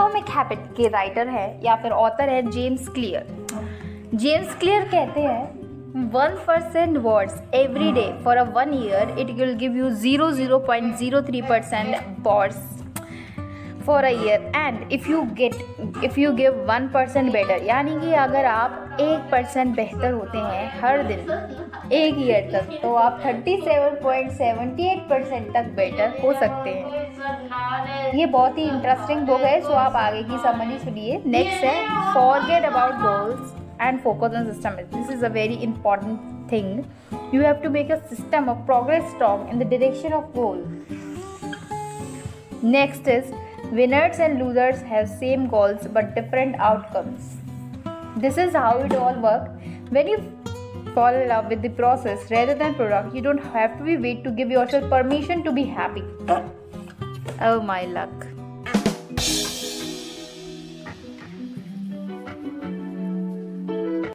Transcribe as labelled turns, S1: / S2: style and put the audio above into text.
S1: Atomic habit के writer है या फिर ऑथर है जेम्स क्लियर जेम्स क्लियर कहते हैं one percent words every day for a one year it will give you zero zero point zero three percent words for a year and if you get if you give one percent better यानी कि अगर आप एक percent बेहतर होते हैं हर दिन, एक ईयर तक तो आप thirty seven point seventy eight percent तक बेटर हो सकते हैं। ये बहुत ही इंटरेस्टिंग बुक है सो आप आगे की समझी सुनिए। नेक्स्ट है forget about goals and focus on system this is a very important thing you have to make a system of progress strong in the direction of goal next is Winners and losers have same goals but different outcomes. This is how it all works. When you fall in love with the process rather than product, you don't have to be wait to give yourself permission to be happy. Oh my luck.